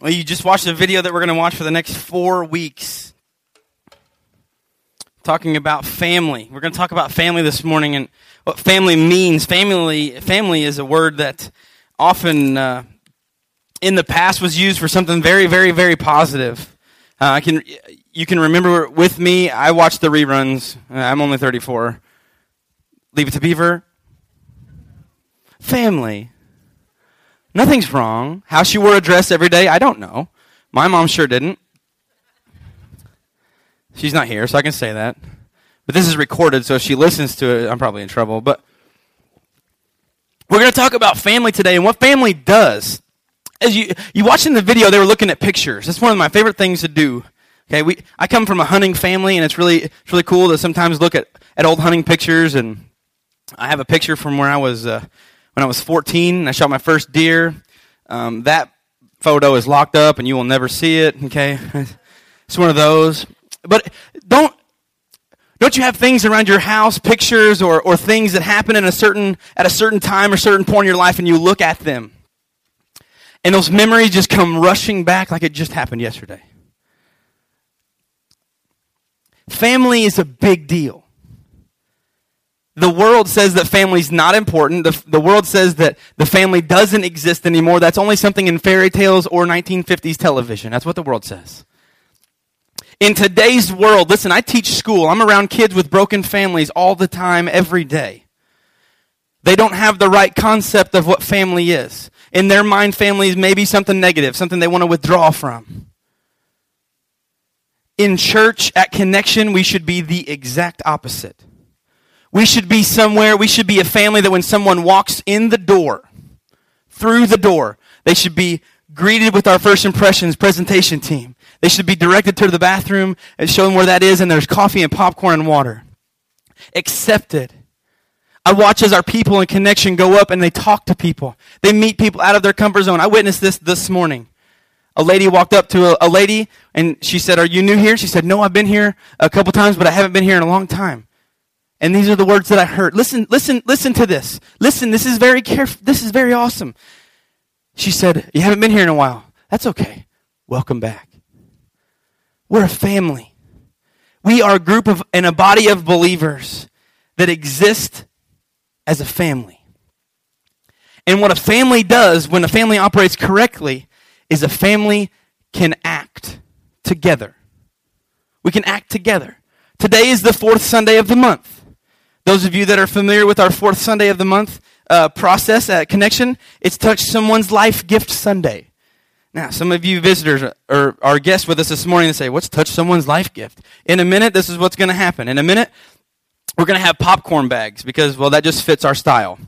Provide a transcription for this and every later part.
Well, you just watched a video that we're going to watch for the next four weeks. Talking about family. We're going to talk about family this morning and what family means. Family, family is a word that often uh, in the past was used for something very, very, very positive. Uh, I can, you can remember with me. I watched the reruns. Uh, I'm only 34. Leave it to Beaver. Family. Nothing's wrong. How she wore a dress every day, I don't know. My mom sure didn't. She's not here, so I can say that. But this is recorded, so if she listens to it, I'm probably in trouble. But we're going to talk about family today and what family does. As you you watching the video, they were looking at pictures. That's one of my favorite things to do. Okay, we I come from a hunting family, and it's really it's really cool to sometimes look at, at old hunting pictures. And I have a picture from where I was uh, when I was 14. I shot my first deer. Um, that photo is locked up, and you will never see it. Okay, it's one of those. But don't don't you have things around your house, pictures or, or things that happen in a certain at a certain time or certain point in your life, and you look at them, and those memories just come rushing back like it just happened yesterday. Family is a big deal. The world says that family's not important. The, the world says that the family doesn't exist anymore. That's only something in fairy tales or 1950s television. That's what the world says. In today's world, listen, I teach school. I'm around kids with broken families all the time, every day. They don't have the right concept of what family is. In their mind, family is maybe something negative, something they want to withdraw from. In church, at Connection, we should be the exact opposite. We should be somewhere, we should be a family that when someone walks in the door, through the door, they should be greeted with our first impressions presentation team. They should be directed to the bathroom and show them where that is, and there's coffee and popcorn and water. Accepted. I watch as our people in connection go up and they talk to people. They meet people out of their comfort zone. I witnessed this this morning. A lady walked up to a, a lady and she said, Are you new here? She said, No, I've been here a couple times, but I haven't been here in a long time. And these are the words that I heard. Listen, listen, listen to this. Listen, this is very careful. This is very awesome. She said, You haven't been here in a while. That's okay. Welcome back. We're a family. We are a group of, and a body of believers that exist as a family. And what a family does when a family operates correctly is a family can act together. We can act together. Today is the fourth Sunday of the month. Those of you that are familiar with our fourth Sunday of the month uh, process at Connection, it's Touch Someone's Life Gift Sunday. Now, some of you visitors or our guests with us this morning and say, What's Touch Someone's Life Gift? In a minute, this is what's going to happen. In a minute, we're going to have popcorn bags because, well, that just fits our style.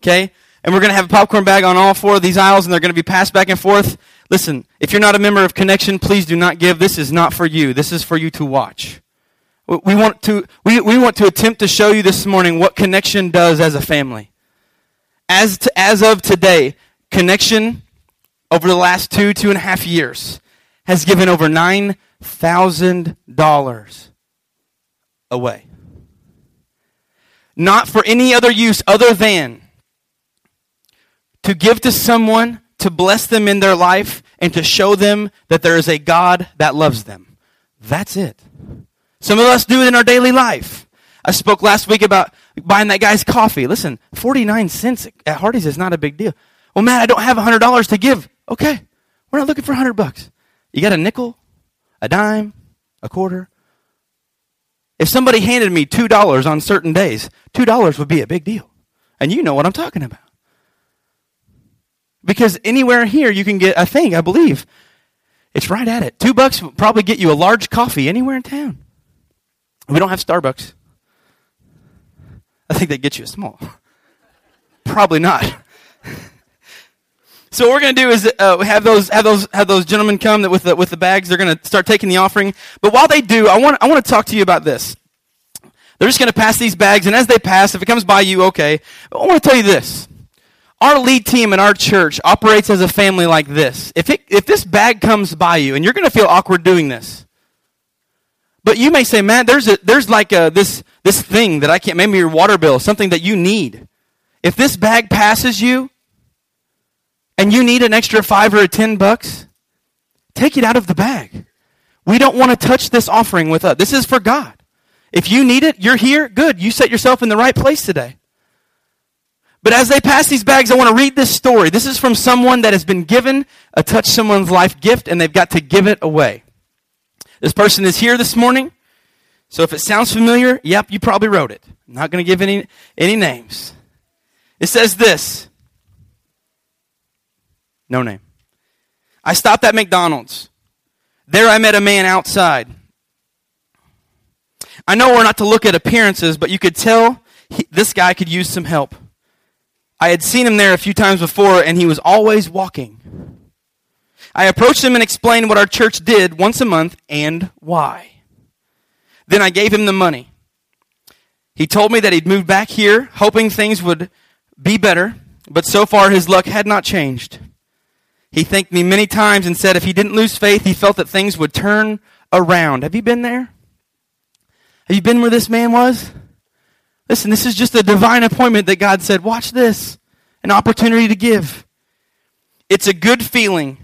Okay? And we're going to have a popcorn bag on all four of these aisles and they're going to be passed back and forth. Listen, if you're not a member of Connection, please do not give. This is not for you. This is for you to watch. We want to, we, we want to attempt to show you this morning what connection does as a family. As, to, as of today, connection over the last two, two and a half years has given over $9,000 away. Not for any other use other than to give to someone, to bless them in their life, and to show them that there is a God that loves them. That's it. Some of us do it in our daily life. I spoke last week about buying that guy's coffee. Listen, 49 cents at Hardee's is not a big deal. Well, man, I don't have $100 to give. Okay. We're not looking for 100 bucks. You got a nickel, a dime, a quarter. If somebody handed me $2 on certain days, $2 would be a big deal. And you know what I'm talking about. Because anywhere here you can get a thing, I believe. It's right at it. Two bucks will probably get you a large coffee anywhere in town. We don't have Starbucks. I think they get you a small. Probably not. so what we're going to do is uh, have those have those have those gentlemen come that with the with the bags. They're going to start taking the offering. But while they do, I want I want to talk to you about this. They're just going to pass these bags, and as they pass, if it comes by you, okay. But I want to tell you this. Our lead team in our church operates as a family like this. If it, if this bag comes by you, and you're going to feel awkward doing this, but you may say, man, there's, a, there's like a, this, this thing that I can't, maybe your water bill, something that you need. If this bag passes you and you need an extra five or a ten bucks, take it out of the bag. We don't want to touch this offering with us. This is for God. If you need it, you're here. Good. You set yourself in the right place today. But as they pass these bags, I want to read this story. This is from someone that has been given a touch someone's life gift and they've got to give it away. This person is here this morning. So if it sounds familiar, yep, you probably wrote it. I'm not going to give any, any names. It says this. No name. I stopped at McDonald's. There I met a man outside. I know we're not to look at appearances, but you could tell he, this guy could use some help. I had seen him there a few times before, and he was always walking. I approached him and explained what our church did once a month and why. Then I gave him the money. He told me that he'd moved back here, hoping things would be better, but so far his luck had not changed. He thanked me many times and said if he didn't lose faith, he felt that things would turn around. Have you been there? Have you been where this man was? Listen, this is just a divine appointment that God said, watch this, an opportunity to give. It's a good feeling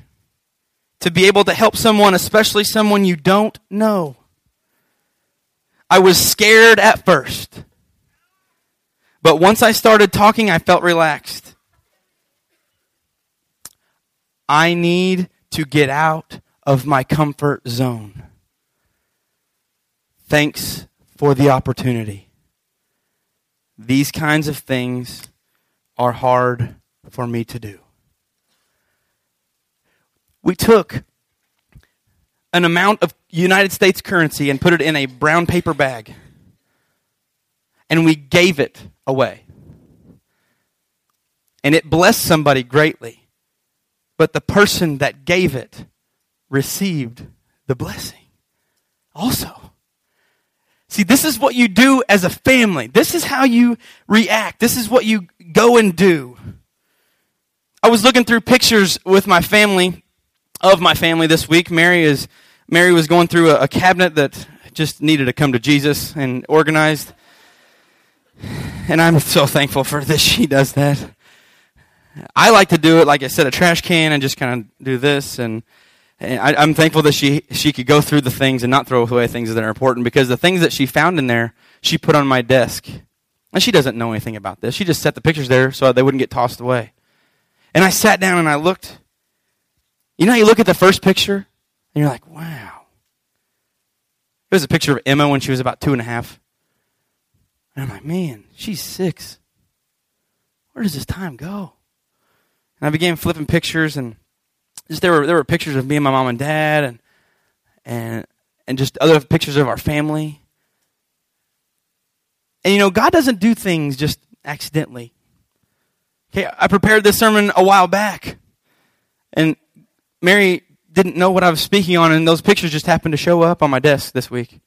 to be able to help someone, especially someone you don't know. I was scared at first. But once I started talking, I felt relaxed. I need to get out of my comfort zone. Thanks for the opportunity. These kinds of things are hard for me to do. We took an amount of United States currency and put it in a brown paper bag. And we gave it away. And it blessed somebody greatly. But the person that gave it received the blessing also. See, this is what you do as a family. This is how you react. This is what you go and do. I was looking through pictures with my family, of my family this week. Mary is Mary was going through a, a cabinet that just needed to come to Jesus and organized. And I'm so thankful for this. She does that. I like to do it like I said, a trash can and just kind of do this. And, and I, am thankful that she, she could go through the things and not throw away things that are important because the things that she found in there, she put on my desk. And she doesn't know anything about this. She just set the pictures there so they wouldn't get tossed away. And I sat down and I looked. You know, how you look at the first picture and you're like, wow. It was a picture of Emma when she was about two and a half. And I'm like, man, she's six. Where does this time go? And I began flipping pictures and just there were there were pictures of me and my mom and dad and and and just other pictures of our family. And you know, God doesn't do things just accidentally. Okay, I prepared this sermon a while back. And Mary didn't know what I was speaking on, and those pictures just happened to show up on my desk this week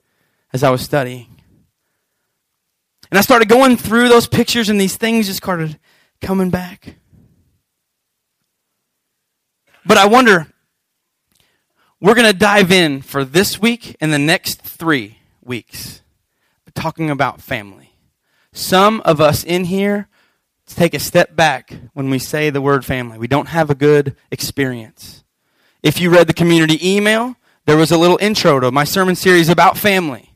as I was studying. And I started going through those pictures, and these things just started coming back. But I wonder, we're going to dive in for this week and the next three weeks, talking about family. Some of us in here take a step back when we say the word family. We don't have a good experience. If you read the community email, there was a little intro to my sermon series about family.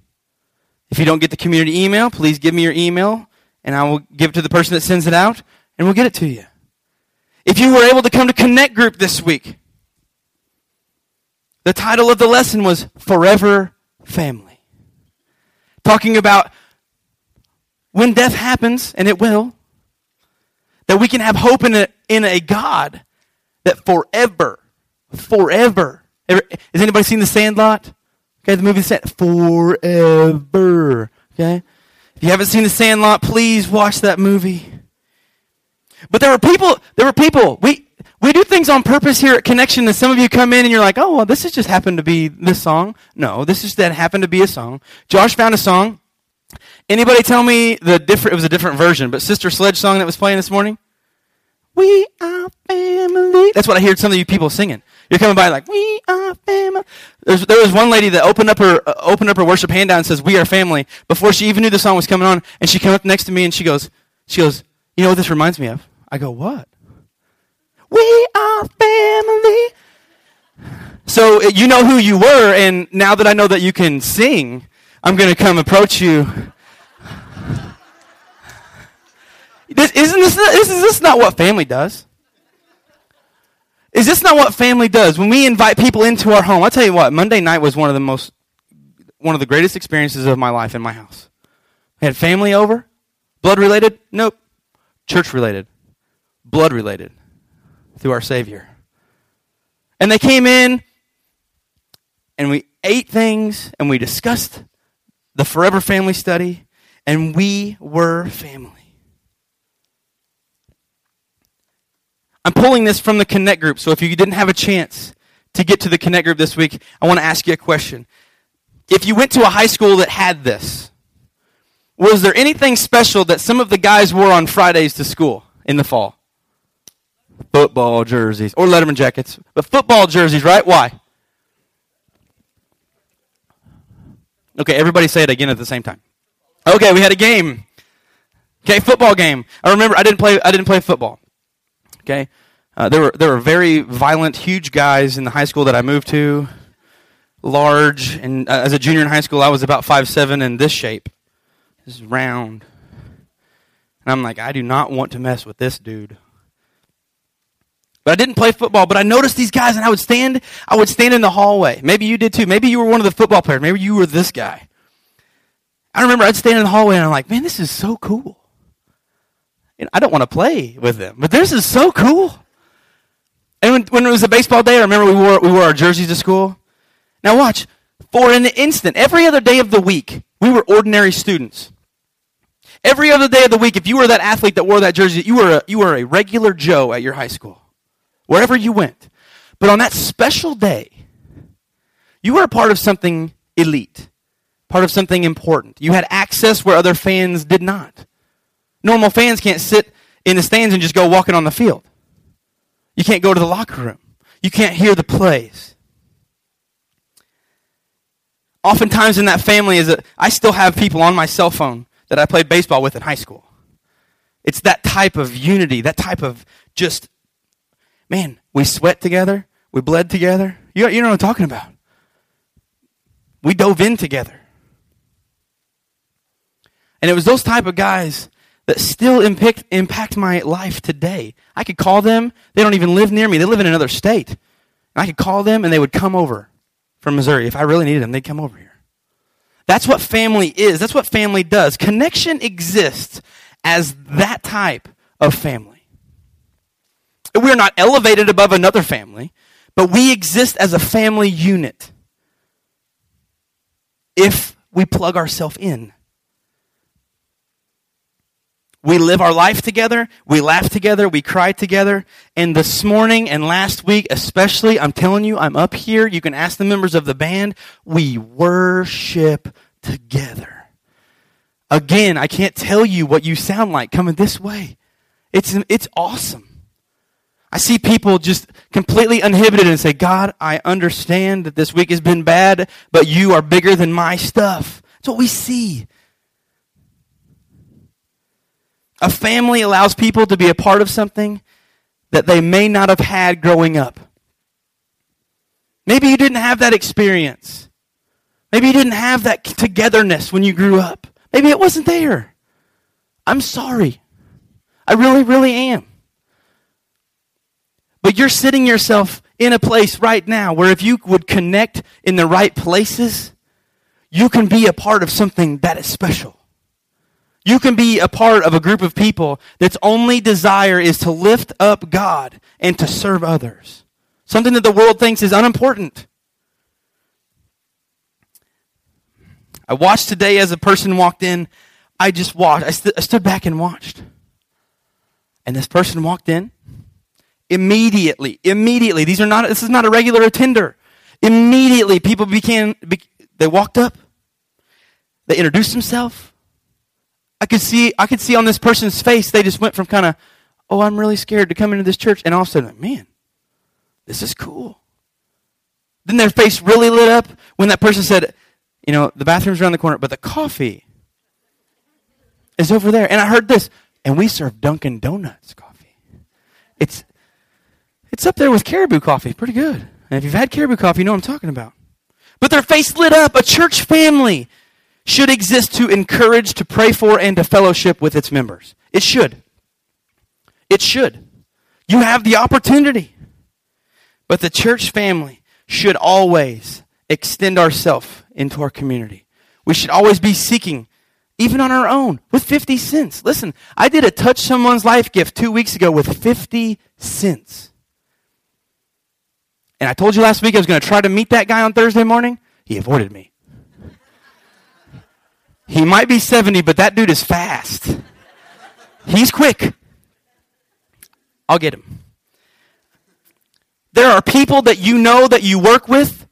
If you don't get the community email, please give me your email and I will give it to the person that sends it out and we'll get it to you. If you were able to come to Connect Group this week, the title of the lesson was Forever Family. Talking about when death happens, and it will, that we can have hope in a, in a God that forever, forever. Has anybody seen The Sandlot? Okay, the movie Sand Forever. Okay? If you haven't seen The Sandlot, please watch that movie. But there were people, there were people, we, we do things on purpose here at Connection that some of you come in and you're like, oh, well, this has just happened to be this song. No, this is that happened to be a song. Josh found a song. Anybody tell me the different, it was a different version, but Sister Sledge song that was playing this morning? We are family. That's what I heard some of you people singing. You're coming by like, we are family. There's, there was one lady that opened up her, uh, opened up her worship hand down and says, we are family, before she even knew the song was coming on. And she came up next to me and she goes, she goes, you know what this reminds me of? I go, what? We are family. So uh, you know who you were, and now that I know that you can sing, I'm going to come approach you. This, isn't this, this, is this not what family does? Is this not what family does? When we invite people into our home, I'll tell you what, Monday night was one of the most, one of the greatest experiences of my life in my house. We had family over, blood related? Nope. Church related, blood related through our Savior. And they came in, and we ate things, and we discussed the Forever Family study, and we were family. I'm pulling this from the Connect group, so if you didn't have a chance to get to the Connect group this week, I want to ask you a question. If you went to a high school that had this, was there anything special that some of the guys wore on Fridays to school in the fall? Football jerseys or Letterman jackets, but football jerseys, right? Why? Okay, everybody say it again at the same time. Okay, we had a game. Okay, football game. I remember I didn't play I didn't play football. Okay? Uh, there were there were very violent, huge guys in the high school that I moved to, large, and uh, as a junior in high school, I was about five seven in this shape, this round, and I'm like, I do not want to mess with this dude. But I didn't play football, but I noticed these guys, and I would stand, I would stand in the hallway. Maybe you did too. Maybe you were one of the football players. Maybe you were this guy. I remember I'd stand in the hallway, and I'm like, man, this is so cool. And I don't want to play with them, but this is so cool. And when, when it was a baseball day, I remember we wore, we wore our jerseys to school. Now watch, for an instant, every other day of the week, we were ordinary students. Every other day of the week, if you were that athlete that wore that jersey, you were a, you were a regular Joe at your high school wherever you went. But on that special day, you were a part of something elite, part of something important. You had access where other fans did not. Normal fans can't sit in the stands and just go walking on the field. You can't go to the locker room. You can't hear the plays. Oftentimes in that family is that I still have people on my cell phone that I played baseball with in high school. It's that type of unity, that type of just man, we sweat together, we bled together. You, you know what I'm talking about. We dove in together. And it was those type of guys that still impact, impact my life today. I could call them, they don't even live near me, they live in another state. And I could call them and they would come over from Missouri. If I really needed them, they'd come over here. That's what family is. That's what family does. Connection exists as that type of family. We're not elevated above another family, but we exist as a family unit if we plug ourselves in. We live our life together. We laugh together. We cry together. And this morning and last week, especially, I'm telling you, I'm up here. You can ask the members of the band. We worship together. Again, I can't tell you what you sound like coming this way. It's, it's awesome. I see people just completely uninhibited and say, God, I understand that this week has been bad, but you are bigger than my stuff. That's what we see. A family allows people to be a part of something that they may not have had growing up. Maybe you didn't have that experience. Maybe you didn't have that togetherness when you grew up. Maybe it wasn't there. I'm sorry. I really, really am. But you're sitting yourself in a place right now where if you would connect in the right places, you can be a part of something that is special. You can be a part of a group of people that's only desire is to lift up God and to serve others. Something that the world thinks is unimportant. I watched today as a person walked in. I just watched. I, st- I stood back and watched. And this person walked in. Immediately, immediately. These are not, this is not a regular attender. Immediately, people began, they walked up. They introduced themselves. I could see, I could see on this person's face, they just went from kind of, oh, I'm really scared to come into this church. And all of a sudden, man, this is cool. Then their face really lit up when that person said, you know, the bathroom's around the corner, but the coffee is over there. And I heard this, and we serve Dunkin' Donuts coffee. It's it's up there with caribou coffee. Pretty good. And if you've had caribou coffee, you know what I'm talking about. But their face lit up. A church family should exist to encourage, to pray for, and to fellowship with its members. It should. It should. You have the opportunity. But the church family should always extend ourselves into our community. We should always be seeking, even on our own, with 50 cents. Listen, I did a touch someone's life gift two weeks ago with 50 cents. And I told you last week I was going to try to meet that guy on Thursday morning. He avoided me. He might be 70, but that dude is fast. He's quick. I'll get him. There are people that you know that you work with,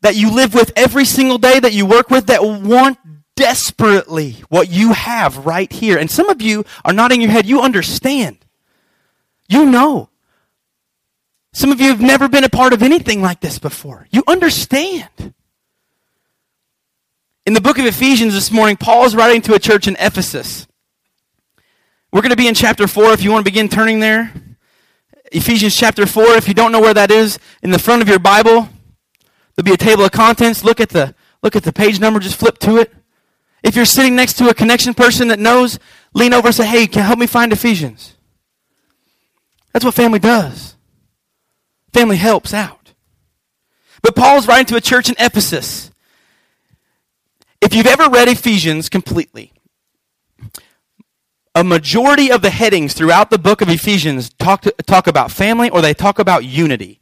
that you live with every single day, that you work with, that want desperately what you have right here. And some of you are nodding your head. You understand. You know. Some of you have never been a part of anything like this before. You understand. In the book of Ephesians this morning, Paul is writing to a church in Ephesus. We're going to be in chapter 4 if you want to begin turning there. Ephesians chapter 4, if you don't know where that is, in the front of your Bible, there'll be a table of contents. Look at the, look at the page number, just flip to it. If you're sitting next to a connection person that knows, lean over and say, hey, can you help me find Ephesians? That's what family does. Family helps out. But Paul's writing to a church in Ephesus. If you've ever read Ephesians completely, a majority of the headings throughout the book of Ephesians talk, to, talk about family or they talk about unity.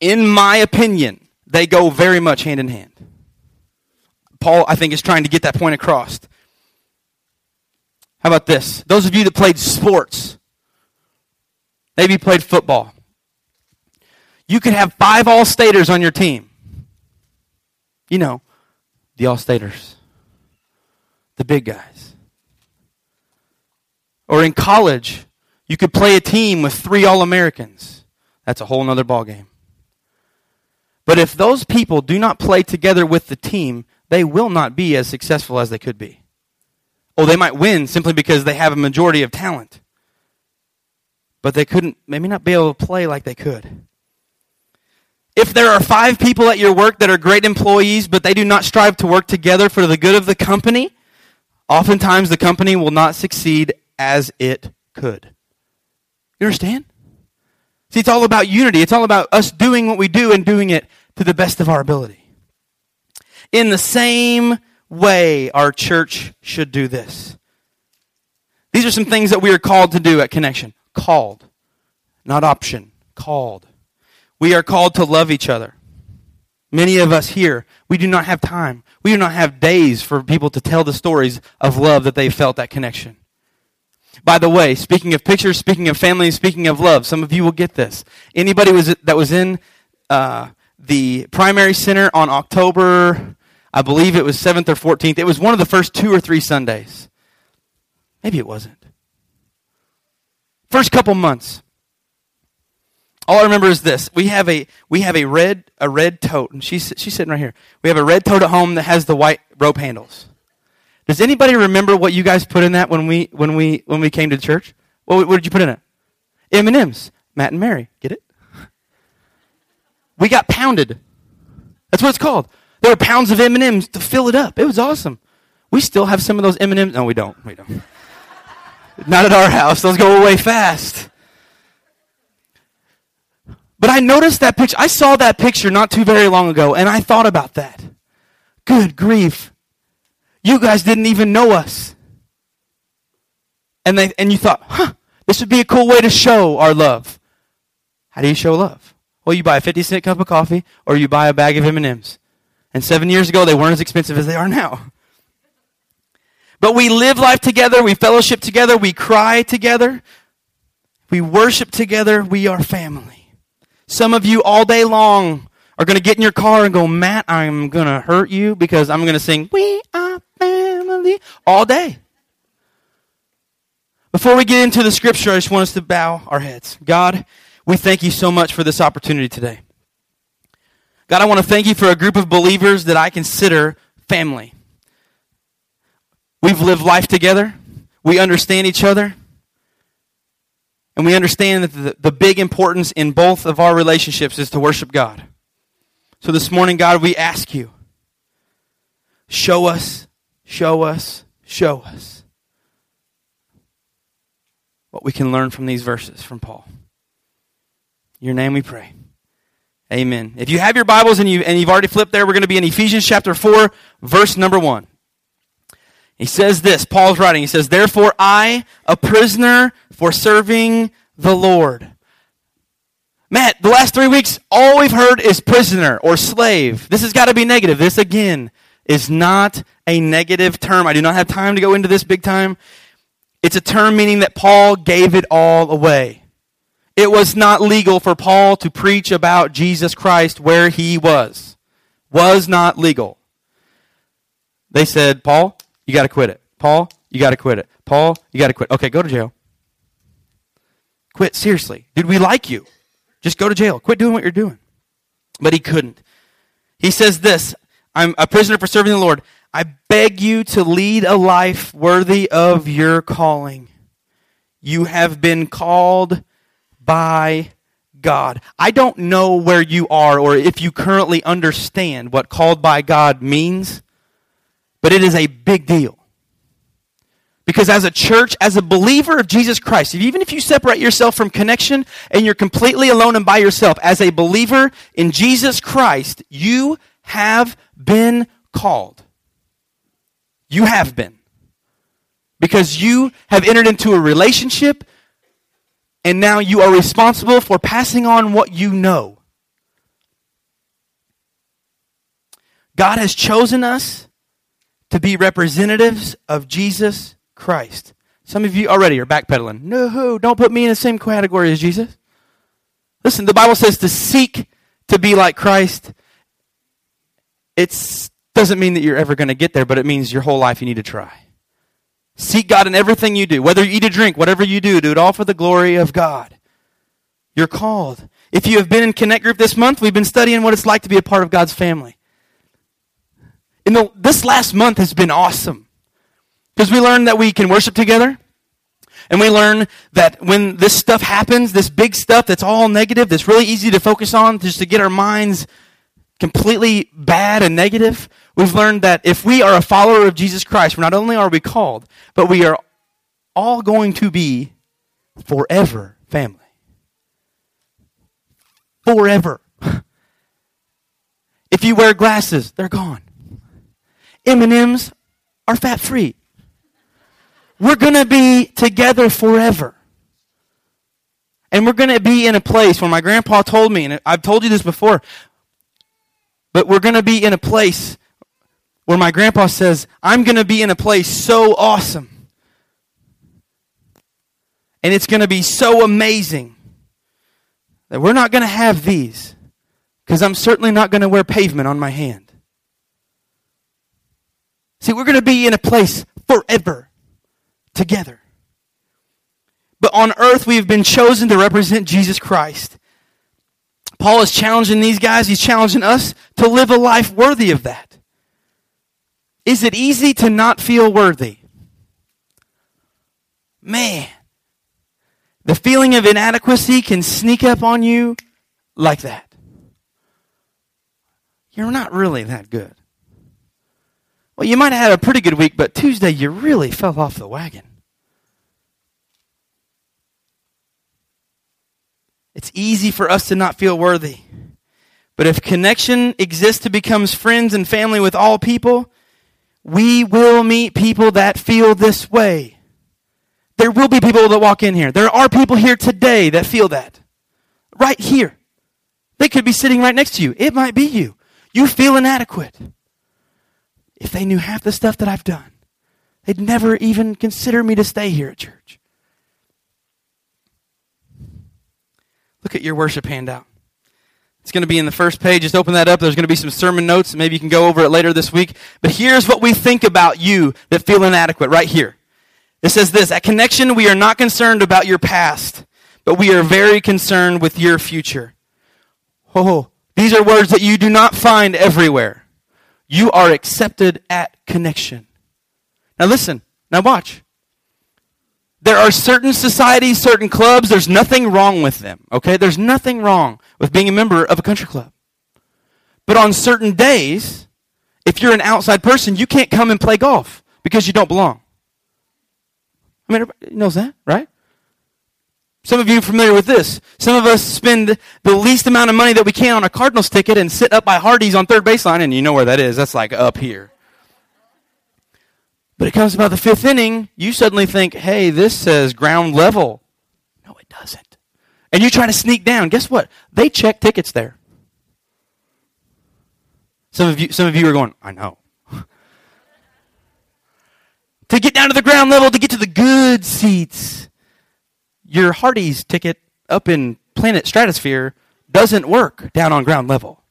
In my opinion, they go very much hand in hand. Paul, I think, is trying to get that point across. How about this? Those of you that played sports, maybe played football, you could have five all staters on your team. You know, the all staters the big guys. Or in college, you could play a team with three All Americans. That's a whole other ballgame. But if those people do not play together with the team, they will not be as successful as they could be. Oh, they might win simply because they have a majority of talent. But they couldn't, maybe not be able to play like they could. If there are five people at your work that are great employees, but they do not strive to work together for the good of the company, Oftentimes, the company will not succeed as it could. You understand? See, it's all about unity. It's all about us doing what we do and doing it to the best of our ability. In the same way, our church should do this. These are some things that we are called to do at Connection. Called, not option. Called. We are called to love each other. Many of us here, we do not have time. We do not have days for people to tell the stories of love that they felt that connection. By the way, speaking of pictures, speaking of family, speaking of love, some of you will get this. Anybody was that was in uh, the primary center on October, I believe it was 7th or 14th. It was one of the first two or three Sundays. Maybe it wasn't. First couple months. All I remember is this: we have a we have a red a red tote, and she's she's sitting right here. We have a red tote at home that has the white rope handles. Does anybody remember what you guys put in that when we when we when we came to church? What, what did you put in it? M and M's. Matt and Mary, get it? We got pounded. That's what it's called. There were pounds of M and M's to fill it up. It was awesome. We still have some of those M and M's. No, we don't. We don't. Not at our house. Those go away fast. But I noticed that picture. I saw that picture not too very long ago, and I thought about that. Good grief. You guys didn't even know us. And, they, and you thought, huh, this would be a cool way to show our love. How do you show love? Well, you buy a 50 cent cup of coffee, or you buy a bag of M&Ms. And seven years ago, they weren't as expensive as they are now. But we live life together, we fellowship together, we cry together, we worship together, we are family. Some of you all day long are going to get in your car and go, Matt, I'm going to hurt you because I'm going to sing, We Are Family all day. Before we get into the scripture, I just want us to bow our heads. God, we thank you so much for this opportunity today. God, I want to thank you for a group of believers that I consider family. We've lived life together. We understand each other. And we understand that the, the big importance in both of our relationships is to worship God. So this morning, God, we ask you, show us, show us, show us what we can learn from these verses from Paul. In your name we pray. Amen. If you have your Bibles and, you, and you've already flipped there, we're going to be in Ephesians chapter 4, verse number 1. He says this, Paul's writing, he says, Therefore I, a prisoner for serving the Lord. Matt, the last three weeks, all we've heard is prisoner or slave. This has got to be negative. This, again, is not a negative term. I do not have time to go into this big time. It's a term meaning that Paul gave it all away. It was not legal for Paul to preach about Jesus Christ where he was. Was not legal. They said, Paul, you got to quit it. Paul, you got to quit it. Paul, you got to quit. Okay, go to jail. Quit, seriously. Dude, we like you. Just go to jail. Quit doing what you're doing. But he couldn't. He says this I'm a prisoner for serving the Lord. I beg you to lead a life worthy of your calling. You have been called by God. I don't know where you are or if you currently understand what called by God means. But it is a big deal. Because as a church, as a believer of Jesus Christ, even if you separate yourself from connection and you're completely alone and by yourself, as a believer in Jesus Christ, you have been called. You have been. Because you have entered into a relationship and now you are responsible for passing on what you know. God has chosen us to be representatives of Jesus Christ. Some of you already are backpedaling. No, don't put me in the same category as Jesus. Listen, the Bible says to seek to be like Christ. It doesn't mean that you're ever going to get there, but it means your whole life you need to try. Seek God in everything you do. Whether you eat or drink, whatever you do, do it all for the glory of God. You're called. If you have been in Connect Group this month, we've been studying what it's like to be a part of God's family. In the, this last month has been awesome because we learned that we can worship together. And we learn that when this stuff happens, this big stuff that's all negative, that's really easy to focus on, just to get our minds completely bad and negative, we've learned that if we are a follower of Jesus Christ, not only are we called, but we are all going to be forever family. Forever. If you wear glasses, they're gone. M&Ms are fat free. We're going to be together forever. And we're going to be in a place where my grandpa told me, and I've told you this before, but we're going to be in a place where my grandpa says, I'm going to be in a place so awesome. And it's going to be so amazing that we're not going to have these because I'm certainly not going to wear pavement on my hand. See, we're going to be in a place forever together. But on earth, we have been chosen to represent Jesus Christ. Paul is challenging these guys, he's challenging us to live a life worthy of that. Is it easy to not feel worthy? Man, the feeling of inadequacy can sneak up on you like that. You're not really that good. Well, you might have had a pretty good week, but Tuesday you really fell off the wagon. It's easy for us to not feel worthy. But if connection exists to become friends and family with all people, we will meet people that feel this way. There will be people that walk in here. There are people here today that feel that. Right here. They could be sitting right next to you. It might be you. You feel inadequate if they knew half the stuff that I've done, they'd never even consider me to stay here at church. Look at your worship handout. It's going to be in the first page. Just open that up. There's going to be some sermon notes. Maybe you can go over it later this week. But here's what we think about you that feel inadequate right here. It says this At Connection, we are not concerned about your past, but we are very concerned with your future. Oh, these are words that you do not find everywhere. You are accepted at connection. Now listen, now watch. There are certain societies, certain clubs, there's nothing wrong with them, okay? There's nothing wrong with being a member of a country club. But on certain days, if you're an outside person, you can't come and play golf because you don't belong. I mean, everybody knows that, right? Some of you are familiar with this. Some of us spend the least amount of money that we can on a Cardinals ticket and sit up by Hardee's on third baseline, and you know where that is. That's like up here. But it comes about the fifth inning, you suddenly think, hey, this says ground level. No, it doesn't. And you try to sneak down. Guess what? They check tickets there. Some of you, some of you are going, I know. to get down to the ground level, to get to the good seats, your Hardee's ticket up in planet stratosphere doesn't work down on ground level.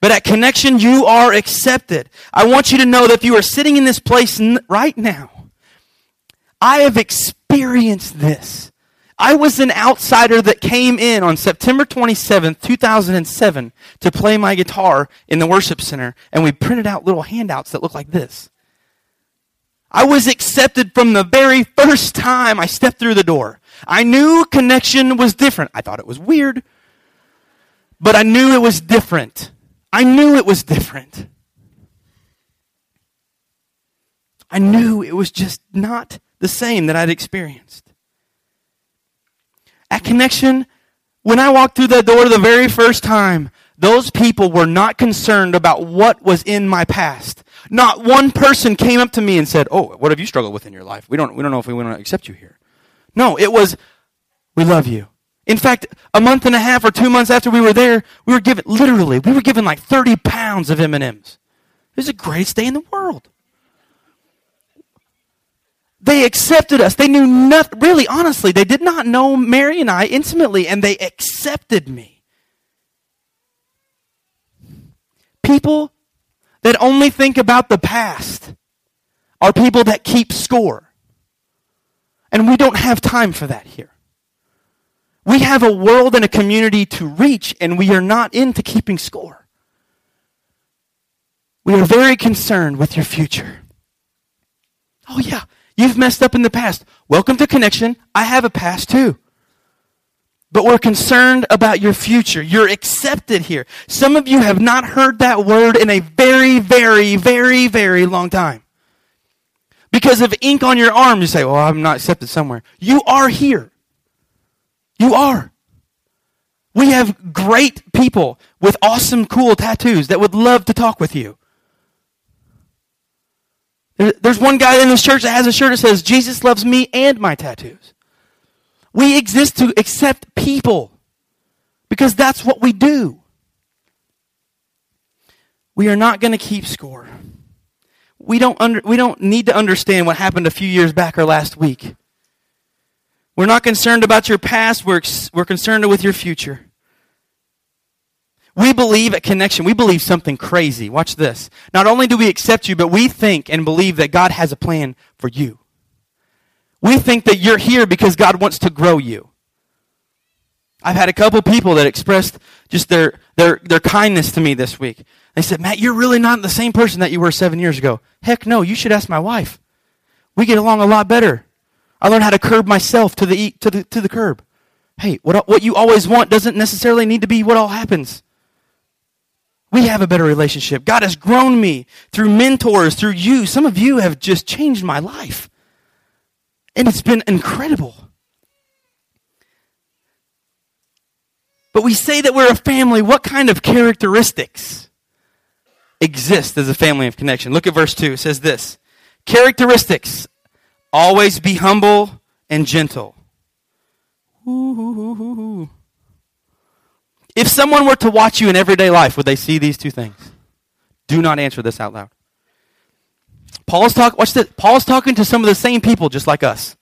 But at Connection, you are accepted. I want you to know that if you are sitting in this place right now, I have experienced this. I was an outsider that came in on September 27th, 2007 to play my guitar in the worship center, and we printed out little handouts that looked like this. I was accepted from the very first time I stepped through the door. I knew connection was different. I thought it was weird, but I knew it was different. I knew it was different. I knew it was just not the same that I'd experienced. At Connection, when I walked through that door the very first time, those people were not concerned about what was in my past. Not one person came up to me and said, "Oh, what have you struggled with in your life? We don't we don't know if we want to accept you here." No, it was we love you. In fact, a month and a half or two months after we were there, we were given literally we were given like 30 pounds of M&Ms. It was the greatest day in the world. They accepted us. They knew nothing. Really, honestly, they did not know Mary and I intimately, and they accepted me. People that only think about the past are people that keep score. And we don't have time for that here. We have a world and a community to reach, and we are not into keeping score. We are very concerned with your future. Oh, yeah, you've messed up in the past. Welcome to Connection. I have a past too. But we're concerned about your future. You're accepted here. Some of you have not heard that word in a very, very, very, very long time. Because of ink on your arm, you say, Well, I'm not accepted somewhere. You are here. You are. We have great people with awesome, cool tattoos that would love to talk with you. There's one guy in this church that has a shirt that says, Jesus loves me and my tattoos. We exist to accept people because that's what we do. We are not going to keep score. We don't, under, we don't need to understand what happened a few years back or last week. We're not concerned about your past, we're, we're concerned with your future. We believe at Connection, we believe something crazy. Watch this. Not only do we accept you, but we think and believe that God has a plan for you. We think that you're here because God wants to grow you. I've had a couple people that expressed just their, their, their kindness to me this week. They said, Matt, you're really not the same person that you were seven years ago. Heck no, you should ask my wife. We get along a lot better. I learned how to curb myself to the, to the, to the curb. Hey, what, what you always want doesn't necessarily need to be what all happens. We have a better relationship. God has grown me through mentors, through you. Some of you have just changed my life. And it's been incredible. But we say that we're a family. What kind of characteristics exist as a family of connection? Look at verse 2. It says this Characteristics Always be humble and gentle. If someone were to watch you in everyday life, would they see these two things? Do not answer this out loud. Paul's talk, watch this. Paul's talking to some of the same people just like us.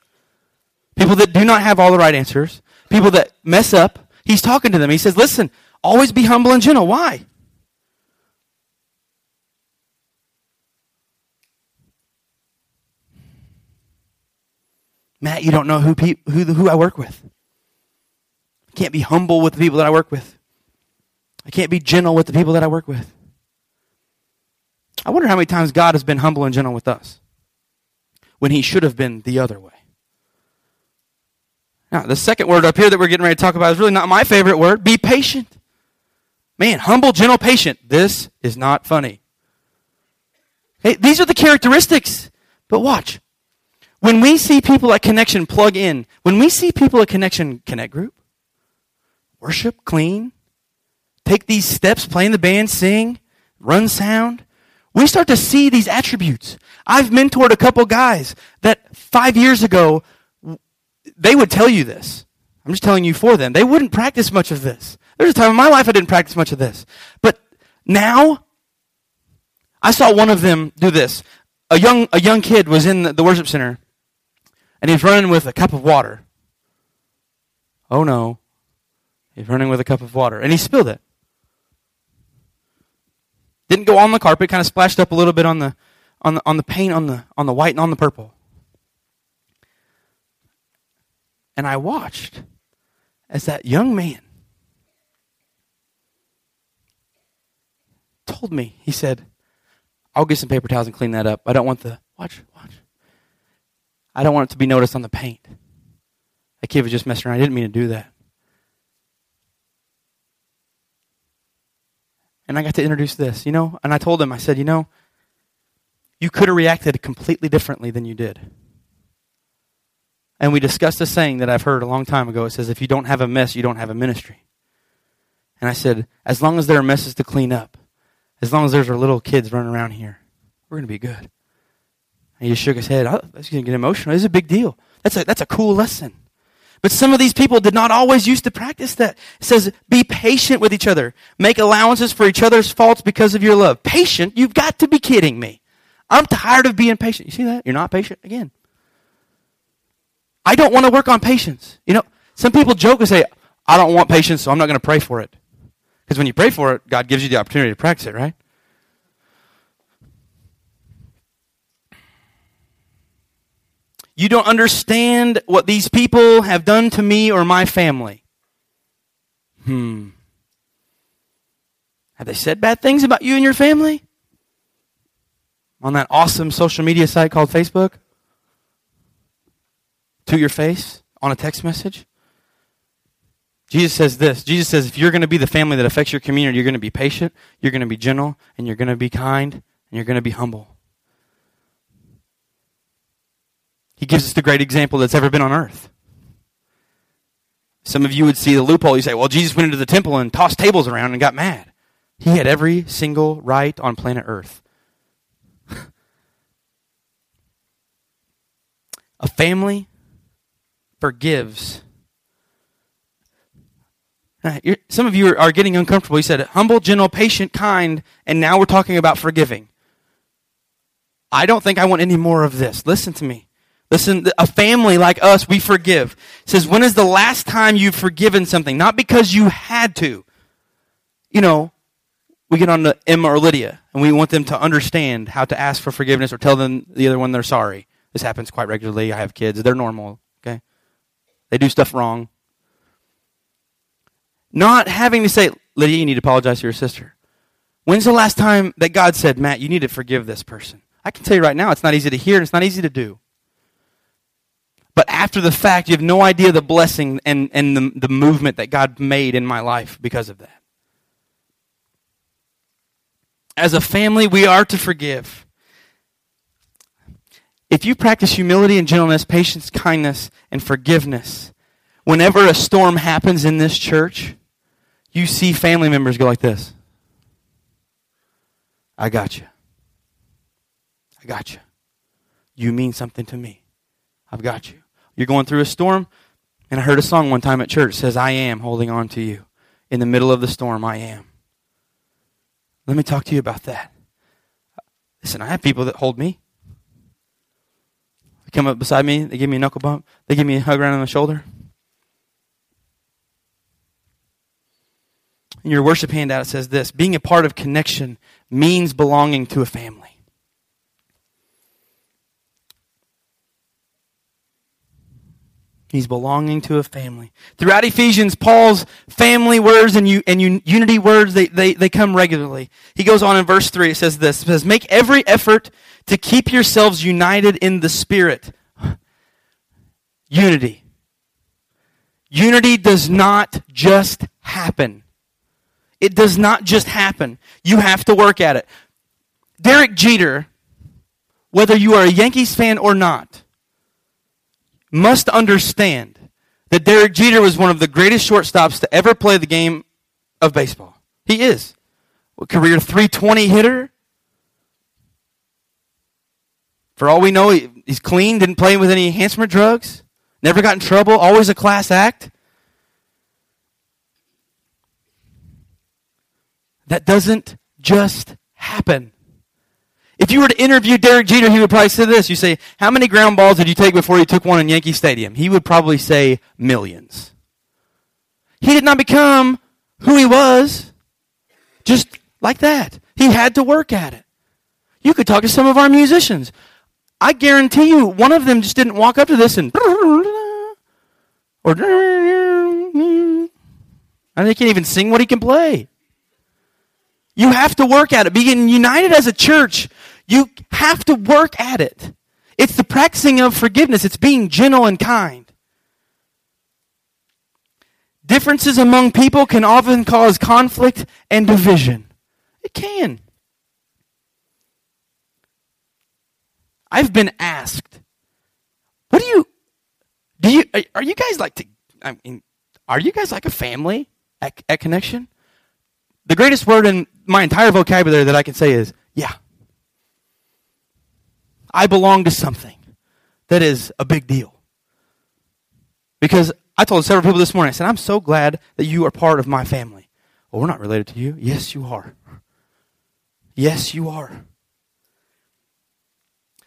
People that do not have all the right answers. People that mess up. He's talking to them. He says, listen, always be humble and gentle. Why? Matt, you don't know who, pe- who, who I work with. I can't be humble with the people that I work with. I can't be gentle with the people that I work with. I wonder how many times God has been humble and gentle with us when he should have been the other way. Now, the second word up here that we're getting ready to talk about is really not my favorite word. Be patient. Man, humble, gentle, patient. This is not funny. Hey, these are the characteristics. But watch. When we see people at Connection plug in, when we see people at Connection Connect Group, worship, clean, take these steps, play in the band, sing, run sound, we start to see these attributes. I've mentored a couple guys that five years ago, they would tell you this. I'm just telling you for them. They wouldn't practice much of this. There's a time in my life I didn't practice much of this. But now, I saw one of them do this. A young, a young kid was in the, the worship center, and he was running with a cup of water. Oh no. He's running with a cup of water, and he spilled it. Didn't go on the carpet, kind of splashed up a little bit on the, on the, on the paint, on the, on the white and on the purple. And I watched as that young man told me, he said, I'll get some paper towels and clean that up. I don't want the, watch, watch. I don't want it to be noticed on the paint. That kid was just messing around. I didn't mean to do that. And I got to introduce this, you know, and I told him, I said, you know, you could have reacted completely differently than you did. And we discussed a saying that I've heard a long time ago. It says, if you don't have a mess, you don't have a ministry. And I said, as long as there are messes to clean up, as long as there's our little kids running around here, we're going to be good. And he just shook his head. Oh, that's going to get emotional. It's a big deal. That's a, that's a cool lesson. But some of these people did not always used to practice that. It says, be patient with each other. Make allowances for each other's faults because of your love. Patient? You've got to be kidding me. I'm tired of being patient. You see that? You're not patient again. I don't want to work on patience. You know, some people joke and say, I don't want patience, so I'm not going to pray for it. Because when you pray for it, God gives you the opportunity to practice it, right? You don't understand what these people have done to me or my family. Hmm. Have they said bad things about you and your family? On that awesome social media site called Facebook? To your face? On a text message? Jesus says this. Jesus says if you're going to be the family that affects your community, you're going to be patient, you're going to be gentle, and you're going to be kind, and you're going to be humble. He gives us the great example that's ever been on earth. Some of you would see the loophole. You say, well, Jesus went into the temple and tossed tables around and got mad. He had every single right on planet Earth. A family forgives. Some of you are getting uncomfortable. He said, humble, gentle, patient, kind, and now we're talking about forgiving. I don't think I want any more of this. Listen to me. Listen, a family like us, we forgive. It says, when is the last time you've forgiven something? Not because you had to. You know, we get on to Emma or Lydia, and we want them to understand how to ask for forgiveness or tell them the other one they're sorry. This happens quite regularly. I have kids. They're normal, okay? They do stuff wrong. Not having to say, Lydia, you need to apologize to your sister. When's the last time that God said, Matt, you need to forgive this person? I can tell you right now, it's not easy to hear and it's not easy to do. But after the fact, you have no idea the blessing and, and the, the movement that God made in my life because of that. As a family, we are to forgive. If you practice humility and gentleness, patience, kindness, and forgiveness, whenever a storm happens in this church, you see family members go like this I got you. I got you. You mean something to me. I've got you. You're going through a storm. And I heard a song one time at church says, I am holding on to you. In the middle of the storm, I am. Let me talk to you about that. Listen, I have people that hold me. They come up beside me, they give me a knuckle bump, they give me a hug around the shoulder. In your worship handout, it says this being a part of connection means belonging to a family. He's belonging to a family. Throughout Ephesians, Paul's family words and, you, and unity words, they, they, they come regularly. He goes on in verse 3, it says this, it says, Make every effort to keep yourselves united in the Spirit. Unity. Unity does not just happen. It does not just happen. You have to work at it. Derek Jeter, whether you are a Yankees fan or not, must understand that Derek Jeter was one of the greatest shortstops to ever play the game of baseball. He is. A career 320 hitter. For all we know, he's clean, didn't play with any enhancement drugs, never got in trouble, always a class act. That doesn't just happen. If you were to interview Derek Jeter, he would probably say this. You say, How many ground balls did you take before you took one in Yankee Stadium? He would probably say millions. He did not become who he was just like that. He had to work at it. You could talk to some of our musicians. I guarantee you, one of them just didn't walk up to this and or and they can't even sing what he can play. You have to work at it. Being united as a church, you have to work at it. It's the practicing of forgiveness. It's being gentle and kind. Differences among people can often cause conflict and division. It can. I've been asked, what do you, do you, are you guys like to, I mean, are you guys like a family at, at Connection? The greatest word in my entire vocabulary that I can say is, yeah. I belong to something that is a big deal. Because I told several people this morning, I said, I'm so glad that you are part of my family. Well, we're not related to you. Yes, you are. Yes, you are.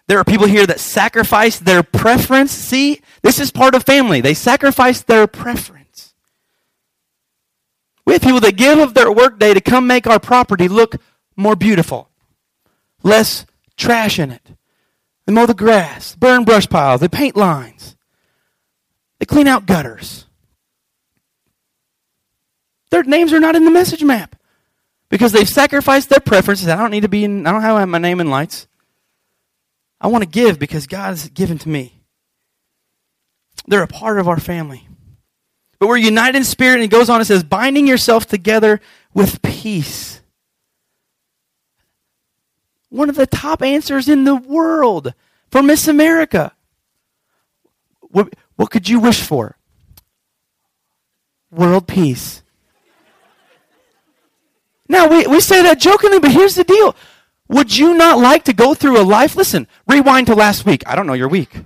There are people here that sacrifice their preference. See, this is part of family. They sacrifice their preference. We have people that give of their workday to come make our property look more beautiful, less trash in it. They mow the grass, burn brush piles, they paint lines, they clean out gutters. Their names are not in the message map because they've sacrificed their preferences. I don't need to be in, I don't have my name in lights. I want to give because God's given to me. They're a part of our family. But we're united in spirit, and it goes on and says, binding yourself together with peace. One of the top answers in the world for Miss America. What, what could you wish for? World peace. Now, we, we say that jokingly, but here's the deal. Would you not like to go through a life? Listen, rewind to last week. I don't know your week.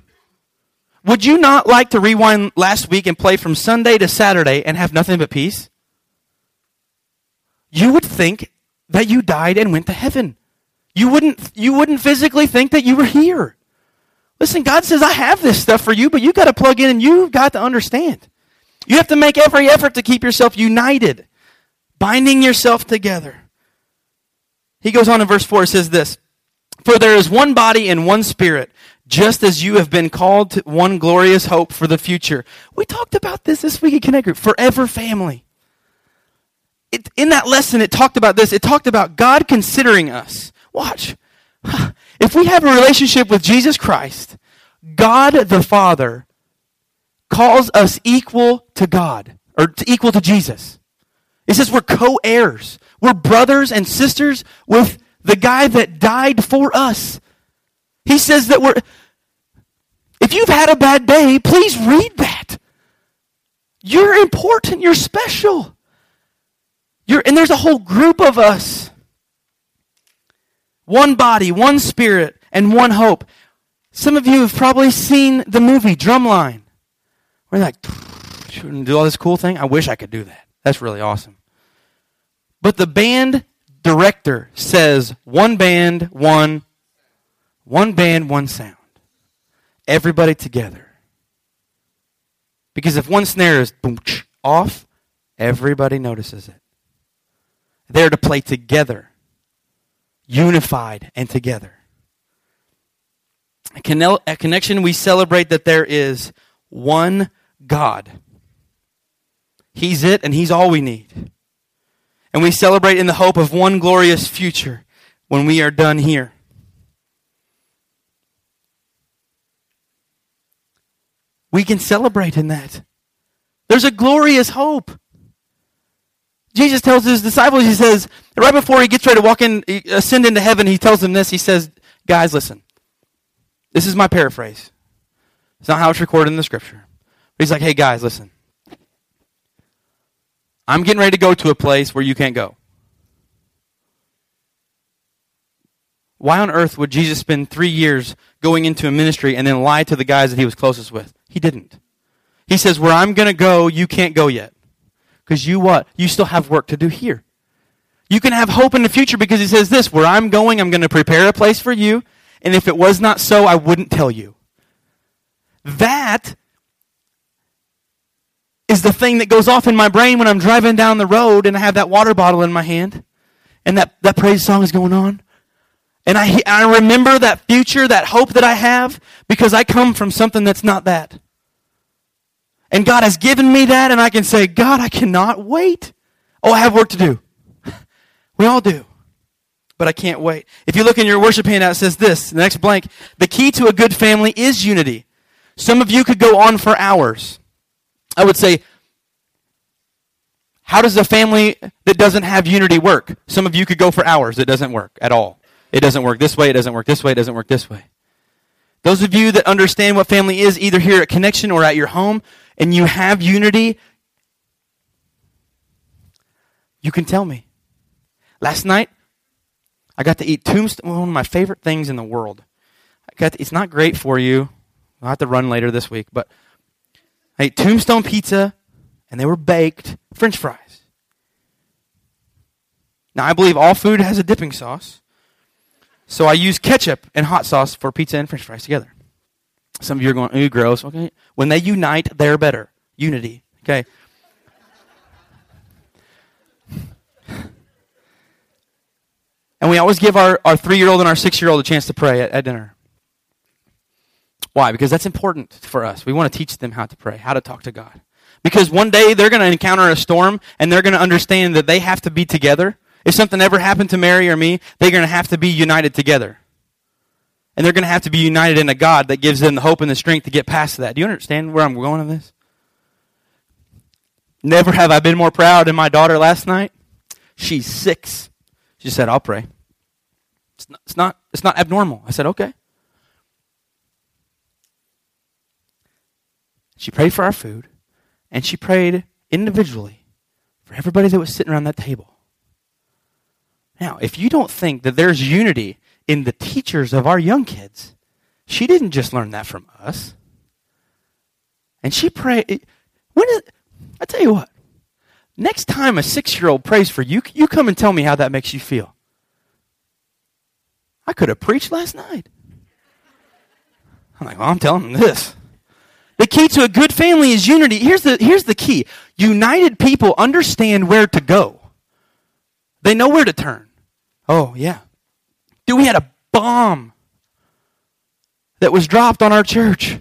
Would you not like to rewind last week and play from Sunday to Saturday and have nothing but peace? You would think that you died and went to heaven. You wouldn't, you wouldn't physically think that you were here. Listen, God says, I have this stuff for you, but you got to plug in and you've got to understand. You have to make every effort to keep yourself united, binding yourself together. He goes on in verse 4, says this For there is one body and one spirit, just as you have been called to one glorious hope for the future. We talked about this this week at Connect Group, forever family. It, in that lesson, it talked about this. It talked about God considering us. Watch. If we have a relationship with Jesus Christ, God the Father calls us equal to God, or to equal to Jesus. It says we're co heirs. We're brothers and sisters with the guy that died for us. He says that we're. If you've had a bad day, please read that. You're important. You're special. You're, and there's a whole group of us. One body, one spirit, and one hope. Some of you have probably seen the movie Drumline. We're like, shouldn't do all this cool thing. I wish I could do that. That's really awesome. But the band director says one band, one, one band, one sound. Everybody together. Because if one snare is boom, off, everybody notices it. They're to play together, unified and together. At Connection, we celebrate that there is one God. He's it, and He's all we need. And we celebrate in the hope of one glorious future when we are done here. We can celebrate in that. There's a glorious hope. Jesus tells his disciples, he says, right before he gets ready to walk in, ascend into heaven, he tells them this. He says, Guys, listen. This is my paraphrase. It's not how it's recorded in the scripture. But he's like, Hey, guys, listen. I'm getting ready to go to a place where you can't go. Why on earth would Jesus spend three years going into a ministry and then lie to the guys that he was closest with? He didn't. He says, Where I'm going to go, you can't go yet. Because you what? You still have work to do here. You can have hope in the future because he says this Where I'm going, I'm going to prepare a place for you. And if it was not so, I wouldn't tell you. That is the thing that goes off in my brain when I'm driving down the road and I have that water bottle in my hand and that, that praise song is going on. And I, I remember that future, that hope that I have because I come from something that's not that. And God has given me that, and I can say, God, I cannot wait. Oh, I have work to do. We all do. But I can't wait. If you look in your worship handout, it says this, the next blank, the key to a good family is unity. Some of you could go on for hours. I would say, how does a family that doesn't have unity work? Some of you could go for hours. It doesn't work at all. It doesn't work this way, it doesn't work this way, it doesn't work this way. Those of you that understand what family is, either here at Connection or at your home, and you have unity, you can tell me. Last night, I got to eat tombstone, one of my favorite things in the world. To, it's not great for you. I'll have to run later this week, but I ate tombstone pizza, and they were baked French fries. Now, I believe all food has a dipping sauce. So I use ketchup and hot sauce for pizza and french fries together. Some of you are going, ooh, gross. Okay. When they unite, they're better. Unity. Okay. And we always give our, our three year old and our six year old a chance to pray at, at dinner. Why? Because that's important for us. We want to teach them how to pray, how to talk to God. Because one day they're going to encounter a storm and they're going to understand that they have to be together if something ever happened to Mary or me, they're going to have to be united together. And they're going to have to be united in a God that gives them the hope and the strength to get past that. Do you understand where I'm going with this? Never have I been more proud than my daughter last night. She's six. She said, I'll pray. It's not, it's not, it's not abnormal. I said, okay. She prayed for our food, and she prayed individually for everybody that was sitting around that table. Now, if you don't think that there's unity in the teachers of our young kids, she didn't just learn that from us. And she prayed. When is, I tell you what, next time a six year old prays for you, you come and tell me how that makes you feel. I could have preached last night. I'm like, well, I'm telling them this. The key to a good family is unity. Here's the, here's the key united people understand where to go, they know where to turn. Oh, yeah. Dude, we had a bomb that was dropped on our church.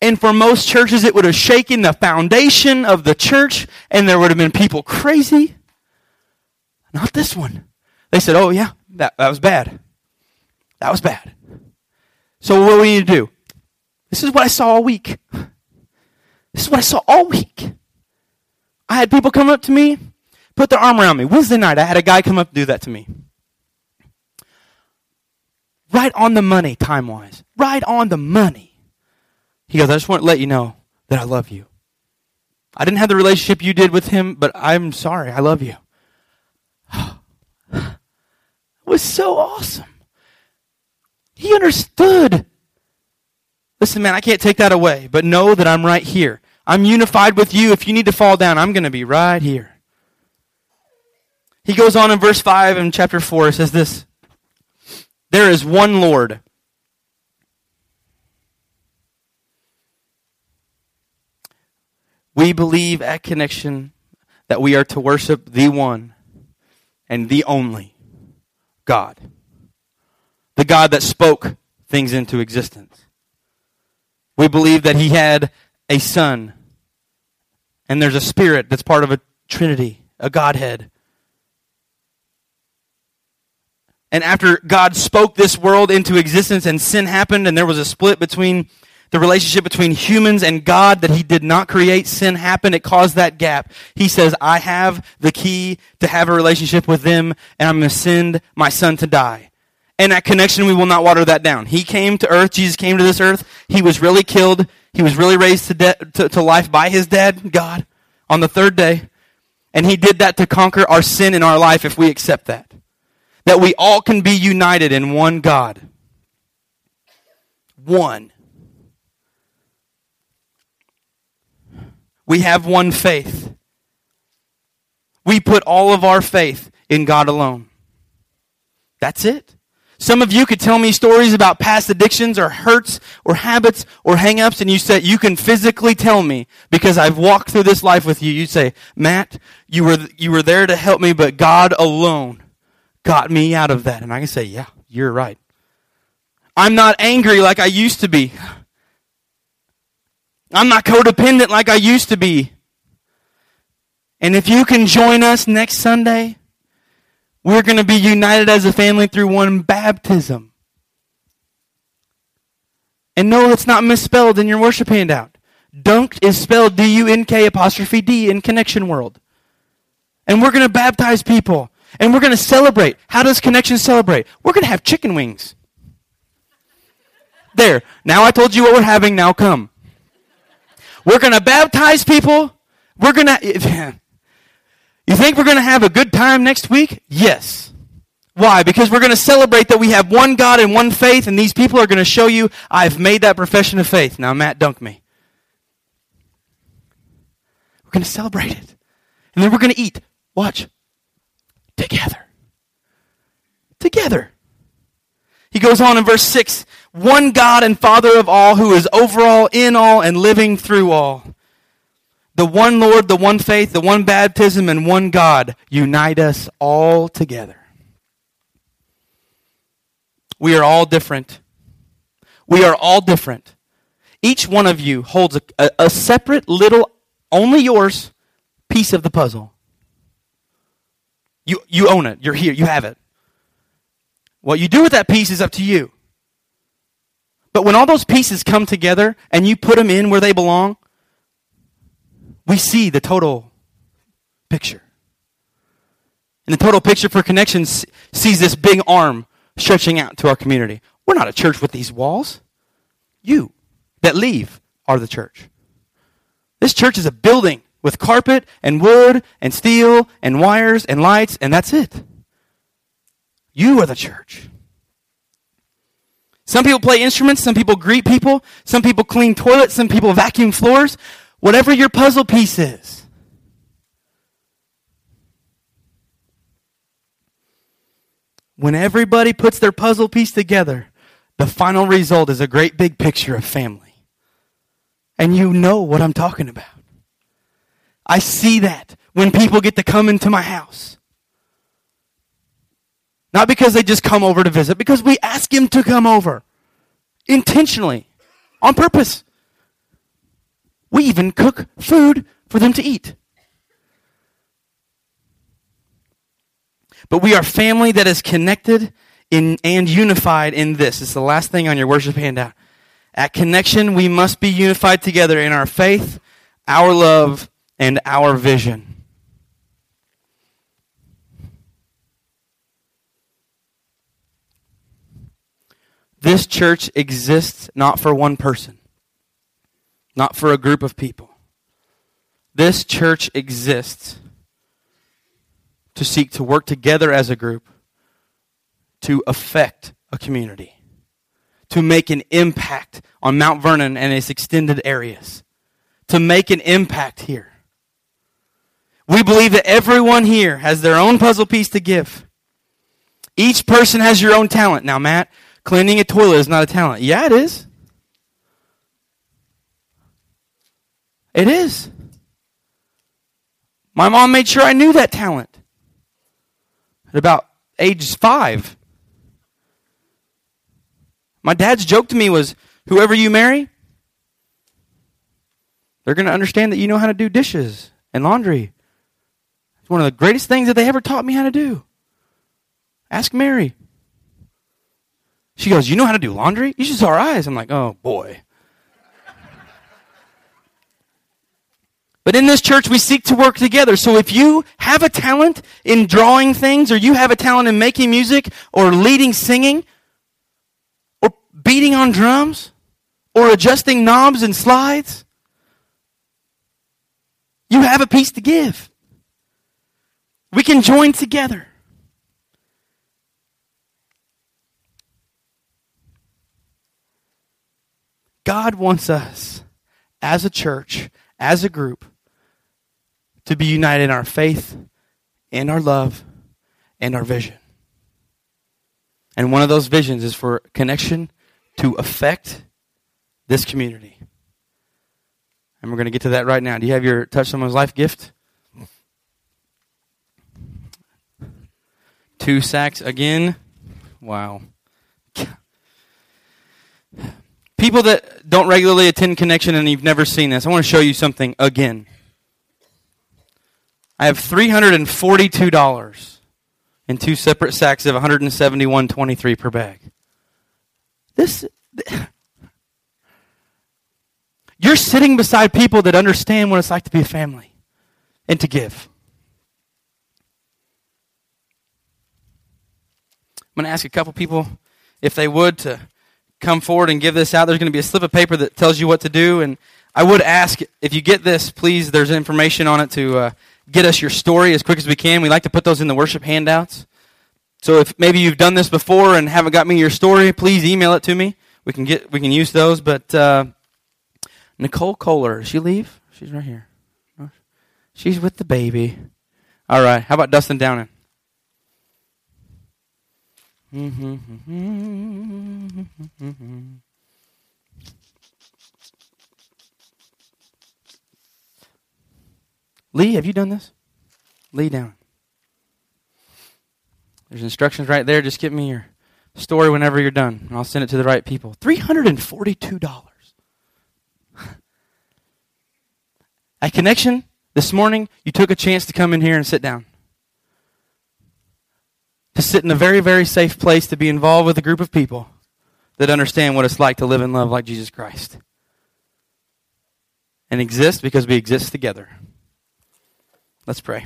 And for most churches, it would have shaken the foundation of the church, and there would have been people crazy. Not this one. They said, Oh, yeah, that, that was bad. That was bad. So, what do we need to do? This is what I saw all week. This is what I saw all week. I had people come up to me put their arm around me. Wednesday night, I had a guy come up and do that to me. Right on the money, time wise. Right on the money. He goes, I just want to let you know that I love you. I didn't have the relationship you did with him, but I'm sorry. I love you. it was so awesome. He understood. Listen, man, I can't take that away, but know that I'm right here. I'm unified with you. If you need to fall down, I'm going to be right here. He goes on in verse 5 in chapter 4, it says this There is one Lord. We believe at Connection that we are to worship the one and the only God. The God that spoke things into existence. We believe that he had a son, and there's a spirit that's part of a trinity, a Godhead. And after God spoke this world into existence and sin happened and there was a split between the relationship between humans and God that he did not create. Sin happened. It caused that gap. He says, I have the key to have a relationship with them and I'm going to send my son to die. And that connection, we will not water that down. He came to earth. Jesus came to this earth. He was really killed. He was really raised to, de- to, to life by his dad, God, on the third day. And he did that to conquer our sin in our life if we accept that. That we all can be united in one God. One. We have one faith. We put all of our faith in God alone. That's it. Some of you could tell me stories about past addictions or hurts or habits or hangups, and you said you can physically tell me because I've walked through this life with you. You say, Matt, you were you were there to help me, but God alone got me out of that. And I can say, Yeah, you're right. I'm not angry like I used to be. I'm not codependent like I used to be. And if you can join us next Sunday, we're going to be united as a family through one baptism. And no, it's not misspelled in your worship handout. Dunked is spelled D U N K apostrophe D in Connection World. And we're going to baptize people. And we're going to celebrate. How does Connection celebrate? We're going to have chicken wings. There. Now I told you what we're having. Now come. We're going to baptize people. We're going to. You think we're going to have a good time next week? Yes. Why? Because we're going to celebrate that we have one God and one faith, and these people are going to show you, I've made that profession of faith. Now, Matt, dunk me. We're going to celebrate it. And then we're going to eat. Watch. Together. Together. He goes on in verse 6 One God and Father of all, who is over all, in all, and living through all the one Lord, the one faith, the one baptism, and one God unite us all together. We are all different. We are all different. Each one of you holds a, a, a separate little, only yours, piece of the puzzle. You, you own it. You're here. You have it. What you do with that piece is up to you. But when all those pieces come together and you put them in where they belong, we see the total picture. And the total picture for connections sees this big arm stretching out to our community. We're not a church with these walls. You that leave are the church. This church is a building with carpet and wood and steel and wires and lights, and that's it. You are the church. Some people play instruments, some people greet people, some people clean toilets, some people vacuum floors. Whatever your puzzle piece is. When everybody puts their puzzle piece together, the final result is a great big picture of family. And you know what I'm talking about. I see that when people get to come into my house. Not because they just come over to visit, because we ask them to come over intentionally, on purpose. We even cook food for them to eat. But we are family that is connected in, and unified in this. It's the last thing on your worship handout. At connection, we must be unified together in our faith, our love, and our vision. This church exists not for one person not for a group of people. This church exists to seek to work together as a group to affect a community, to make an impact on Mount Vernon and its extended areas, to make an impact here. We believe that everyone here has their own puzzle piece to give. Each person has your own talent. Now, Matt, cleaning a toilet is not a talent. Yeah, it is. It is. My mom made sure I knew that talent at about age five. My dad's joke to me was whoever you marry, they're going to understand that you know how to do dishes and laundry. It's one of the greatest things that they ever taught me how to do. Ask Mary. She goes, You know how to do laundry? You should saw her eyes. I'm like, Oh boy. But in this church, we seek to work together. So if you have a talent in drawing things, or you have a talent in making music, or leading singing, or beating on drums, or adjusting knobs and slides, you have a piece to give. We can join together. God wants us as a church, as a group, to be united in our faith, in our love, and our vision. And one of those visions is for connection to affect this community. And we're going to get to that right now. Do you have your Touch Someone's Life gift? Two sacks again. Wow. People that don't regularly attend Connection and you've never seen this, I want to show you something again. I have $342 in two separate sacks of 171.23 per bag. This You're sitting beside people that understand what it's like to be a family and to give. I'm going to ask a couple people if they would to come forward and give this out. There's going to be a slip of paper that tells you what to do. And I would ask if you get this, please, there's information on it to uh, get us your story as quick as we can. We like to put those in the worship handouts. So if maybe you've done this before and haven't got me your story, please email it to me. We can get we can use those. But uh, Nicole Kohler, did she leave? She's right here. She's with the baby. All right. How about Dustin Downing? Mm-hmm. Lee, have you done this? Lee down. There's instructions right there. Just give me your story whenever you're done, and I'll send it to the right people. $342. At Connection, this morning, you took a chance to come in here and sit down to sit in a very, very safe place to be involved with a group of people that understand what it's like to live and love like Jesus Christ. And exist because we exist together. Let's pray.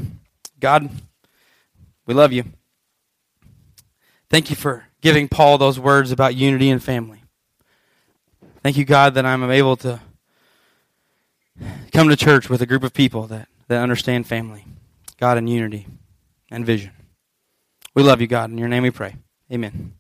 God, we love you. Thank you for giving Paul those words about unity and family. Thank you, God, that I'm able to come to church with a group of people that, that understand family, God, and unity and vision. We love you, God. In your name we pray. Amen.